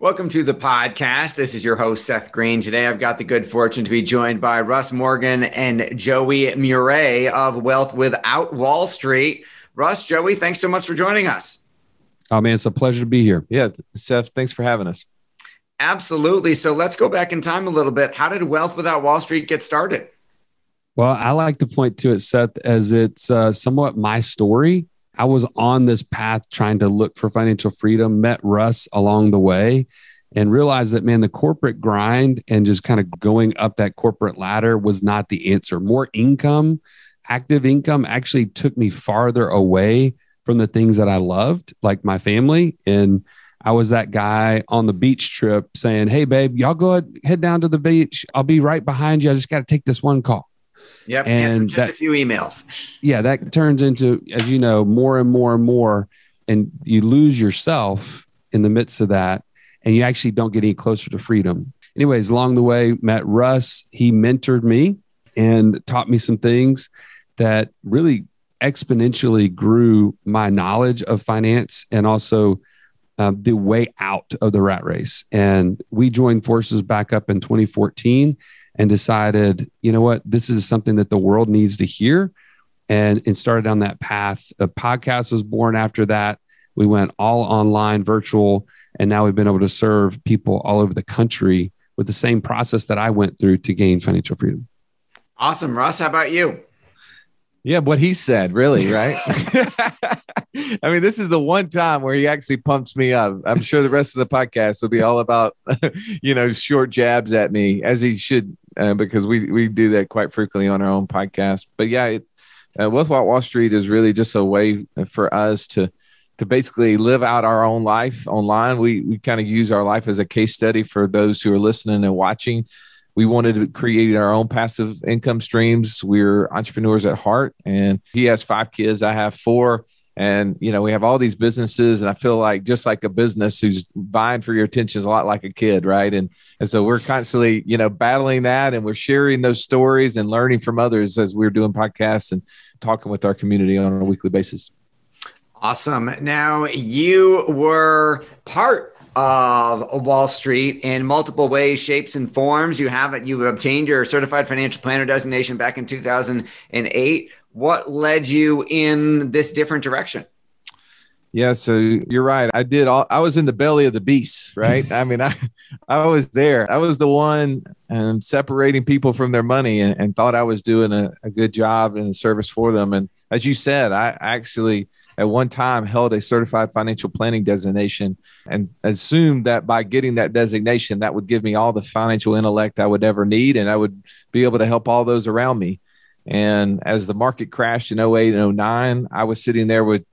Welcome to the podcast. This is your host, Seth Green. Today, I've got the good fortune to be joined by Russ Morgan and Joey Murray of Wealth Without Wall Street. Russ, Joey, thanks so much for joining us. Oh, man, it's a pleasure to be here. Yeah, Seth, thanks for having us. Absolutely. So let's go back in time a little bit. How did Wealth Without Wall Street get started? Well, I like to point to it, Seth, as it's uh, somewhat my story. I was on this path trying to look for financial freedom, met Russ along the way, and realized that, man, the corporate grind and just kind of going up that corporate ladder was not the answer. More income, active income actually took me farther away from the things that I loved, like my family. And I was that guy on the beach trip saying, Hey, babe, y'all go ahead, head down to the beach. I'll be right behind you. I just got to take this one call. Yep. And just that, a few emails. Yeah. That turns into, as you know, more and more and more. And you lose yourself in the midst of that. And you actually don't get any closer to freedom. Anyways, along the way, met Russ. He mentored me and taught me some things that really exponentially grew my knowledge of finance and also um, the way out of the rat race. And we joined forces back up in 2014 and decided, you know what, this is something that the world needs to hear. And, and started on that path. A podcast was born after that. We went all online, virtual, and now we've been able to serve people all over the country with the same process that I went through to gain financial freedom. Awesome. Russ, how about you? Yeah, what he said, really, right? I mean, this is the one time where he actually pumps me up. I'm sure the rest of the podcast will be all about, you know, short jabs at me, as he should, uh, because we we do that quite frequently on our own podcast. But yeah, it, uh, Wall Street is really just a way for us to to basically live out our own life online. We we kind of use our life as a case study for those who are listening and watching we wanted to create our own passive income streams. We're entrepreneurs at heart, and he has five kids. I have four. And, you know, we have all these businesses, and I feel like just like a business who's vying for your attention is a lot like a kid, right? And, and so we're constantly, you know, battling that and we're sharing those stories and learning from others as we're doing podcasts and talking with our community on a weekly basis. Awesome. Now, you were part of Wall Street in multiple ways, shapes, and forms. You have it. You obtained your certified financial planner designation back in 2008. What led you in this different direction? Yeah, so you're right. I did all I was in the belly of the beast, right? I mean, I I was there. I was the one um, separating people from their money and, and thought I was doing a, a good job and a service for them. And as you said, I actually at one time held a certified financial planning designation and assumed that by getting that designation, that would give me all the financial intellect I would ever need and I would be able to help all those around me. And as the market crashed in 08 and 09, I was sitting there with,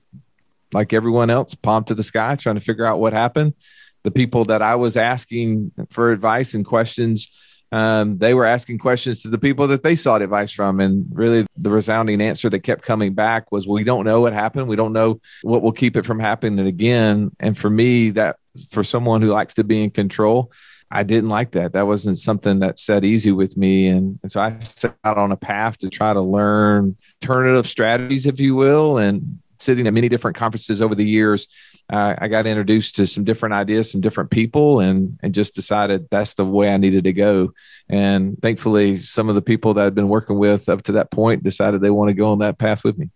like everyone else, palm to the sky, trying to figure out what happened. The people that I was asking for advice and questions um, they were asking questions to the people that they sought advice from. And really, the resounding answer that kept coming back was, We don't know what happened. We don't know what will keep it from happening again. And for me, that for someone who likes to be in control, I didn't like that. That wasn't something that set easy with me. And, and so I set out on a path to try to learn alternative strategies, if you will, and sitting at many different conferences over the years, uh, I got introduced to some different ideas, some different people, and and just decided that's the way I needed to go. And thankfully, some of the people that I've been working with up to that point decided they want to go on that path with me.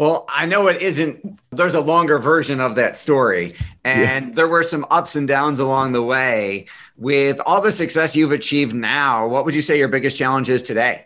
Well, I know it isn't. There's a longer version of that story. And yeah. there were some ups and downs along the way. With all the success you've achieved now, what would you say your biggest challenge is today?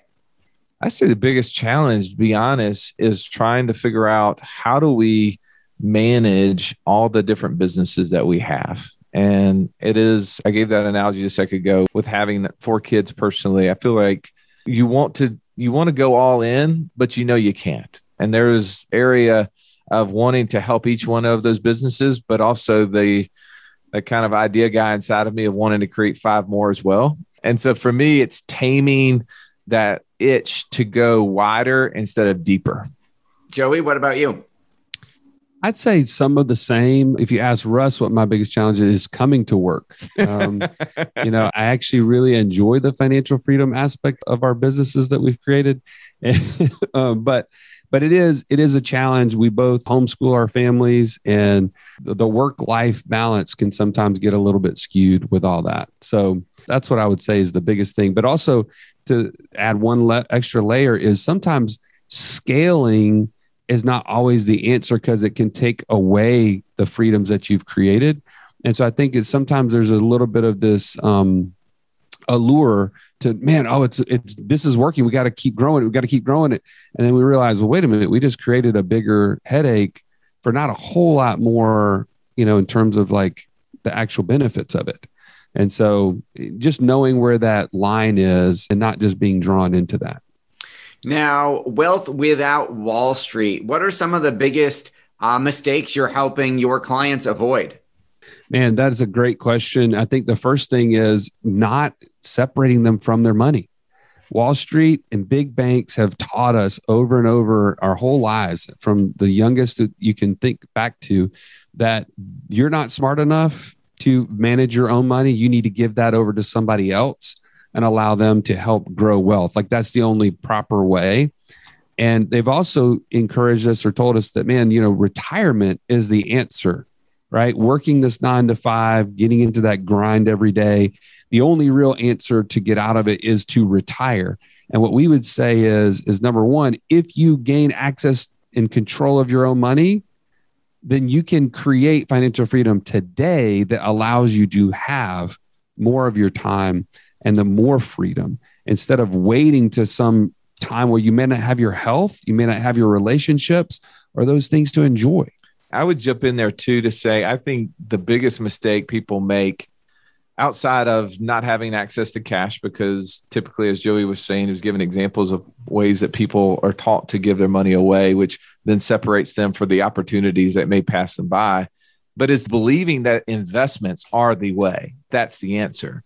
I say the biggest challenge, to be honest, is trying to figure out how do we manage all the different businesses that we have. And it is, I gave that analogy a second ago with having four kids personally. I feel like you want to you want to go all in, but you know you can't and there's area of wanting to help each one of those businesses, but also the the kind of idea guy inside of me of wanting to create five more as well. And so for me, it's taming that itch to go wider instead of deeper. Joey, what about you? I'd say some of the same. If you ask Russ what my biggest challenge is, coming to work. Um, you know, I actually really enjoy the financial freedom aspect of our businesses that we've created, um, but but it is it is a challenge. We both homeschool our families, and the, the work life balance can sometimes get a little bit skewed with all that. So that's what I would say is the biggest thing. But also to add one le- extra layer is sometimes scaling is not always the answer because it can take away the freedoms that you've created. And so I think it's sometimes there's a little bit of this um, allure to man oh it's it's this is working. We got to keep growing it. We got to keep growing it. And then we realize well wait a minute. We just created a bigger headache for not a whole lot more you know in terms of like the actual benefits of it. And so just knowing where that line is and not just being drawn into that now wealth without wall street what are some of the biggest uh, mistakes you're helping your clients avoid Man, that is a great question. I think the first thing is not separating them from their money. Wall Street and big banks have taught us over and over our whole lives, from the youngest that you can think back to, that you're not smart enough to manage your own money. You need to give that over to somebody else and allow them to help grow wealth. Like that's the only proper way. And they've also encouraged us or told us that, man, you know, retirement is the answer right? Working this nine to five, getting into that grind every day. The only real answer to get out of it is to retire. And what we would say is, is number one, if you gain access and control of your own money, then you can create financial freedom today that allows you to have more of your time and the more freedom instead of waiting to some time where you may not have your health, you may not have your relationships or those things to enjoy. I would jump in there too to say I think the biggest mistake people make outside of not having access to cash, because typically, as Joey was saying, he was giving examples of ways that people are taught to give their money away, which then separates them for the opportunities that may pass them by. But is believing that investments are the way. That's the answer.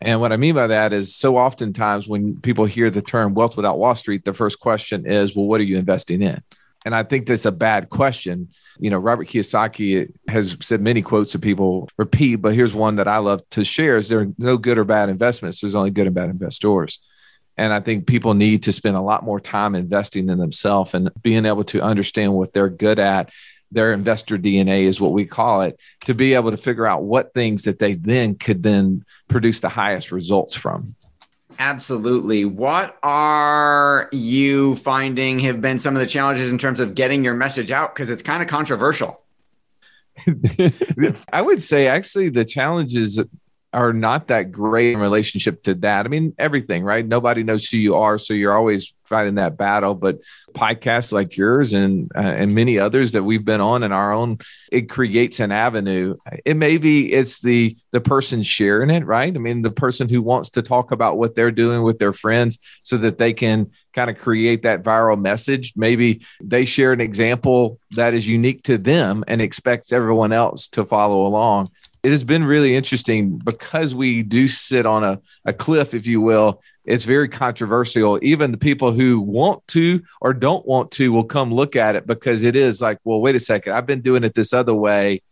And what I mean by that is so oftentimes when people hear the term wealth without Wall Street, the first question is, well, what are you investing in? And I think that's a bad question. You know, Robert Kiyosaki has said many quotes that people repeat, but here's one that I love to share is there are no good or bad investments. There's only good and bad investors. And I think people need to spend a lot more time investing in themselves and being able to understand what they're good at. Their investor DNA is what we call it to be able to figure out what things that they then could then produce the highest results from. Absolutely. What are you finding have been some of the challenges in terms of getting your message out? Because it's kind of controversial. I would say actually the challenges are not that great in relationship to that. I mean, everything, right? Nobody knows who you are, so you're always fighting that battle. But podcasts like yours and uh, and many others that we've been on in our own, it creates an avenue. It may be it's the the person sharing it, right? I mean, the person who wants to talk about what they're doing with their friends, so that they can kind of create that viral message. Maybe they share an example that is unique to them and expects everyone else to follow along it has been really interesting because we do sit on a, a cliff, if you will. It's very controversial. Even the people who want to or don't want to will come look at it because it is like, well, wait a second, I've been doing it this other way.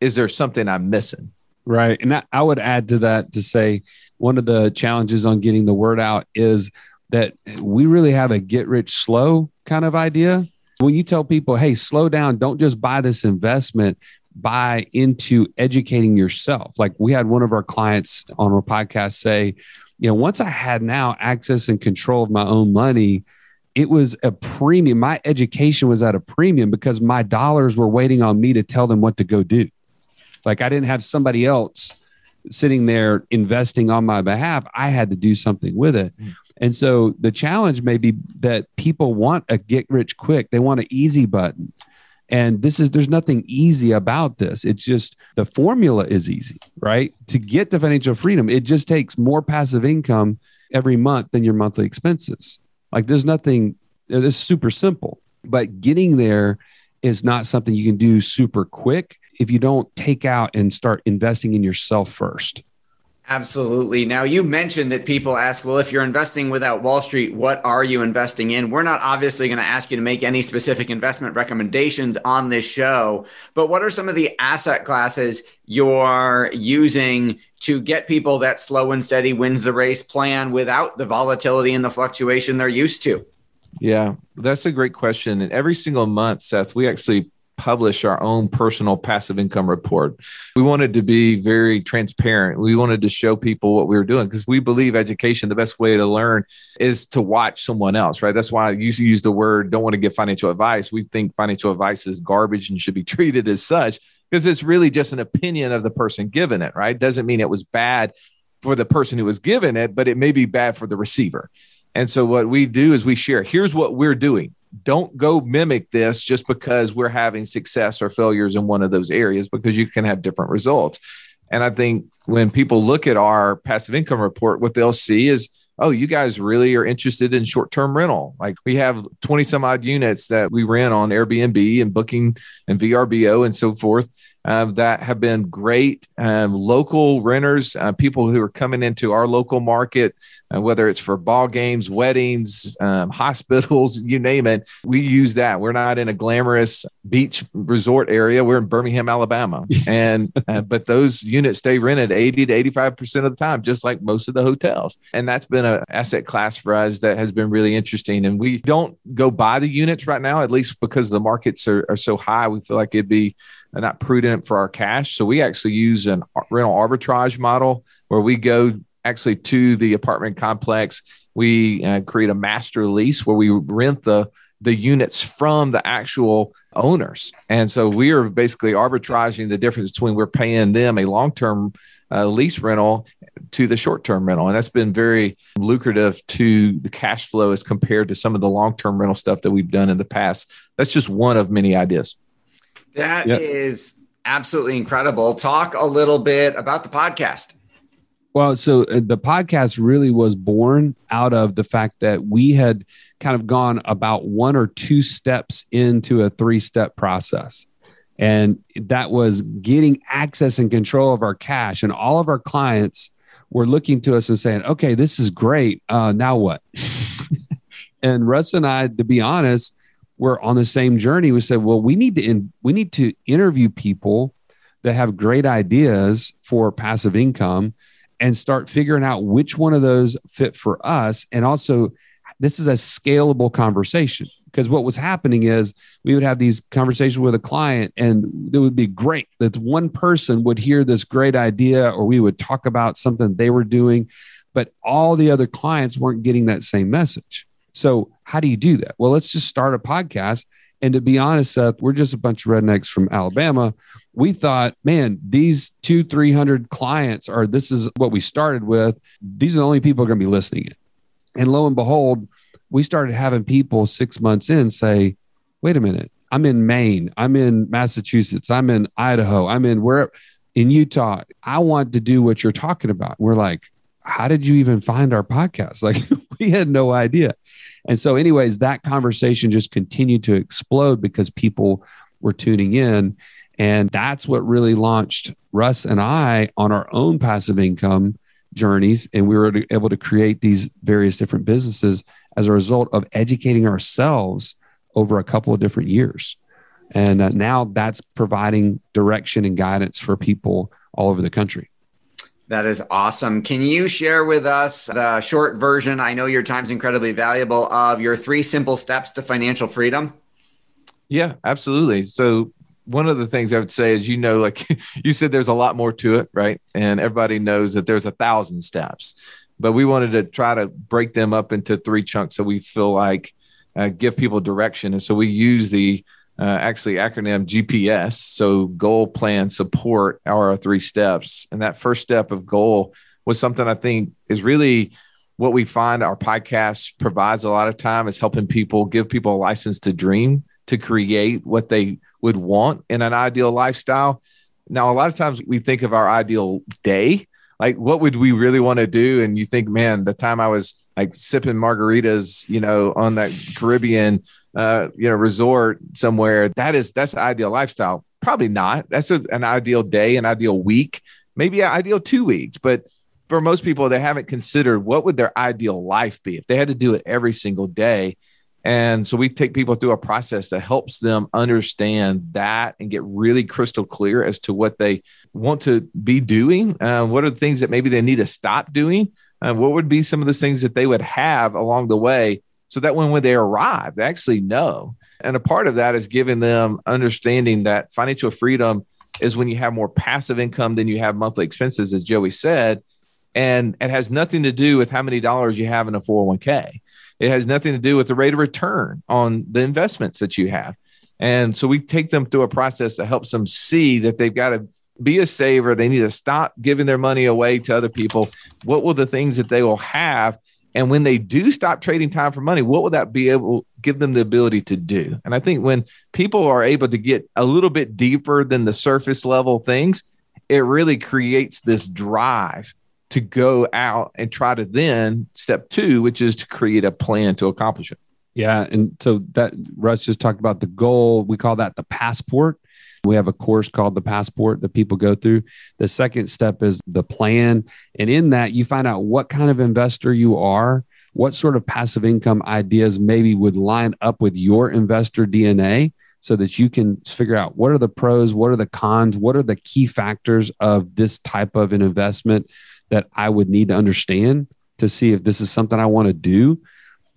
Is there something I'm missing? Right. And I would add to that to say one of the challenges on getting the word out is that we really have a get rich slow kind of idea. When you tell people, hey, slow down, don't just buy this investment, buy into educating yourself. Like we had one of our clients on our podcast say, you know, once I had now access and control of my own money, it was a premium. My education was at a premium because my dollars were waiting on me to tell them what to go do. Like I didn't have somebody else sitting there investing on my behalf. I had to do something with it. Mm. And so the challenge may be that people want a get rich quick. They want an easy button. And this is, there's nothing easy about this. It's just the formula is easy, right? To get to financial freedom, it just takes more passive income every month than your monthly expenses. Like there's nothing, uh, it's super simple, but getting there is not something you can do super quick if you don't take out and start investing in yourself first. Absolutely. Now, you mentioned that people ask, well, if you're investing without Wall Street, what are you investing in? We're not obviously going to ask you to make any specific investment recommendations on this show, but what are some of the asset classes you're using to get people that slow and steady wins the race plan without the volatility and the fluctuation they're used to? Yeah, that's a great question. And every single month, Seth, we actually publish our own personal passive income report. We wanted to be very transparent. We wanted to show people what we were doing because we believe education, the best way to learn is to watch someone else, right? That's why I used to use the word don't want to give financial advice. We think financial advice is garbage and should be treated as such because it's really just an opinion of the person giving it, right? Doesn't mean it was bad for the person who was given it, but it may be bad for the receiver. And so what we do is we share, here's what we're doing don't go mimic this just because we're having success or failures in one of those areas because you can have different results. And I think when people look at our passive income report, what they'll see is, oh, you guys really are interested in short term rental. Like we have 20 some odd units that we rent on Airbnb and Booking and VRBO and so forth. Uh, that have been great um, local renters, uh, people who are coming into our local market uh, whether it's for ball games, weddings, um, hospitals, you name it. We use that. We're not in a glamorous beach resort area. We're in Birmingham, Alabama, and uh, but those units stay rented eighty to eighty-five percent of the time, just like most of the hotels. And that's been an asset class for us that has been really interesting. And we don't go buy the units right now, at least because the markets are, are so high. We feel like it'd be not prudent for our cash. So we actually use an rental arbitrage model where we go actually to the apartment complex. We uh, create a master lease where we rent the the units from the actual owners, and so we are basically arbitraging the difference between we're paying them a long term uh, lease rental to the short term rental, and that's been very lucrative to the cash flow as compared to some of the long term rental stuff that we've done in the past. That's just one of many ideas. That yep. is absolutely incredible. Talk a little bit about the podcast. Well, so uh, the podcast really was born out of the fact that we had kind of gone about one or two steps into a three step process. And that was getting access and control of our cash. And all of our clients were looking to us and saying, okay, this is great. Uh, now what? and Russ and I, to be honest, were on the same journey. We said, well, we need to in, we need to interview people that have great ideas for passive income and start figuring out which one of those fit for us. And also, this is a scalable conversation because what was happening is we would have these conversations with a client and it would be great that one person would hear this great idea or we would talk about something they were doing but all the other clients weren't getting that same message so how do you do that well let's just start a podcast and to be honest seth we're just a bunch of rednecks from alabama we thought, man, these two, 300 clients are, this is what we started with. These are the only people are going to be listening. And lo and behold, we started having people six months in say, wait a minute, I'm in Maine, I'm in Massachusetts, I'm in Idaho, I'm in where in Utah. I want to do what you're talking about. We're like, how did you even find our podcast? Like, we had no idea. And so, anyways, that conversation just continued to explode because people were tuning in. And that's what really launched Russ and I on our own passive income journeys. And we were able to create these various different businesses as a result of educating ourselves over a couple of different years. And uh, now that's providing direction and guidance for people all over the country. That is awesome. Can you share with us the short version? I know your time's incredibly valuable of your three simple steps to financial freedom. Yeah, absolutely. So one of the things I would say is, you know, like you said, there's a lot more to it, right? And everybody knows that there's a thousand steps, but we wanted to try to break them up into three chunks so we feel like uh, give people direction. And so we use the uh, actually acronym GPS. So goal, plan, support are our three steps. And that first step of goal was something I think is really what we find our podcast provides a lot of time is helping people give people a license to dream, to create what they would want in an ideal lifestyle. Now, a lot of times we think of our ideal day, like what would we really want to do? And you think, man, the time I was like sipping margaritas, you know, on that Caribbean uh, you know, resort somewhere. That is that's the ideal lifestyle. Probably not. That's a, an ideal day, an ideal week, maybe an ideal two weeks. But for most people, they haven't considered what would their ideal life be if they had to do it every single day. And so we take people through a process that helps them understand that and get really crystal clear as to what they want to be doing. Uh, what are the things that maybe they need to stop doing? Uh, what would be some of the things that they would have along the way so that when, when they arrive, they actually know. And a part of that is giving them understanding that financial freedom is when you have more passive income than you have monthly expenses, as Joey said. And it has nothing to do with how many dollars you have in a 401k. It has nothing to do with the rate of return on the investments that you have. And so we take them through a process that helps them see that they've got to be a saver. They need to stop giving their money away to other people. What will the things that they will have and when they do stop trading time for money, what would that be able give them the ability to do? And I think when people are able to get a little bit deeper than the surface level things, it really creates this drive to go out and try to then step two, which is to create a plan to accomplish it. Yeah. And so that Russ just talked about the goal. We call that the passport. We have a course called the passport that people go through. The second step is the plan. And in that, you find out what kind of investor you are, what sort of passive income ideas maybe would line up with your investor DNA so that you can figure out what are the pros, what are the cons, what are the key factors of this type of an investment that I would need to understand to see if this is something I want to do.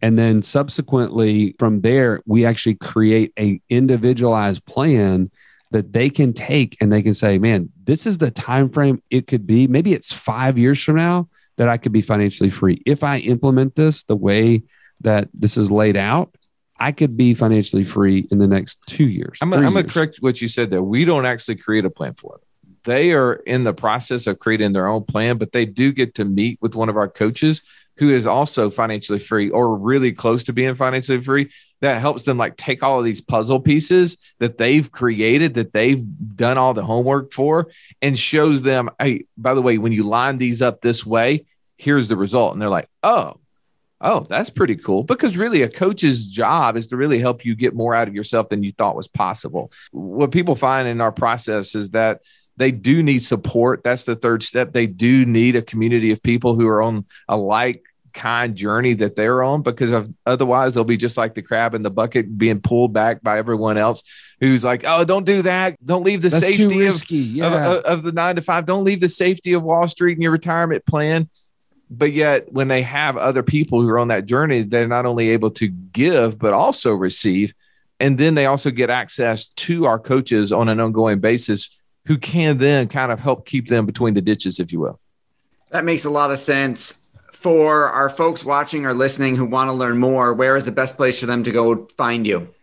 And then subsequently from there, we actually create a individualized plan that they can take and they can say, man, this is the time frame it could be. Maybe it's five years from now that I could be financially free. If I implement this the way that this is laid out, I could be financially free in the next two years. I'm going to correct what you said there. We don't actually create a plan for them. They are in the process of creating their own plan, but they do get to meet with one of our coaches who is also financially free or really close to being financially free that helps them like take all of these puzzle pieces that they've created that they've done all the homework for and shows them hey by the way when you line these up this way here's the result. And they're like oh oh that's pretty cool. Because really a coach's job is to really help you get more out of yourself than you thought was possible. What people find in our process is that they do need support. That's the third step. They do need a community of people who are on a like kind journey that they're on because of otherwise they'll be just like the crab in the bucket being pulled back by everyone else who's like oh don't do that. Don't leave the That's safety of, yeah. of, of, the nine to five. Don't leave the safety of wall street and your retirement plan. But yet when they have other people who are on that journey they're not only able to give but also receive. And then they also get access to our coaches on an ongoing basis who can then kind of help keep them between the ditches if you will. That makes a lot of sense for our folks watching or listening who want to learn more, where is the best place for them to go find you?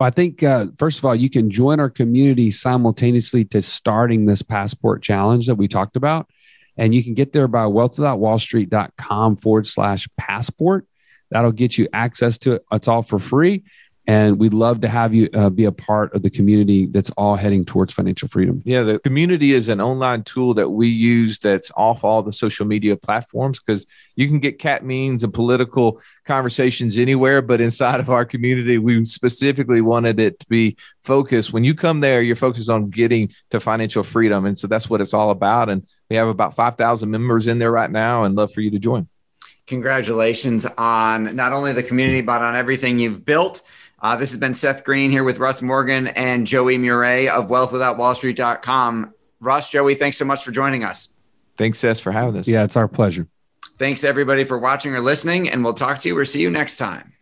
I think, uh, first of all, you can join our community simultaneously to starting this passport challenge that we talked about. And you can get there by wealthwithoutwallstreet.com forward slash passport. That'll get you access to it. It's all for free. And we'd love to have you uh, be a part of the community that's all heading towards financial freedom. Yeah, the community is an online tool that we use that's off all the social media platforms because you can get cat memes and political conversations anywhere. But inside of our community, we specifically wanted it to be focused. When you come there, you're focused on getting to financial freedom. And so that's what it's all about. And we have about 5,000 members in there right now and love for you to join. Congratulations on not only the community, but on everything you've built. Uh, this has been Seth Green here with Russ Morgan and Joey Murray of wealthwithoutwallstreet.com. Russ, Joey, thanks so much for joining us. Thanks, Seth, for having us. Yeah, it's our pleasure. Thanks, everybody, for watching or listening, and we'll talk to you or see you next time.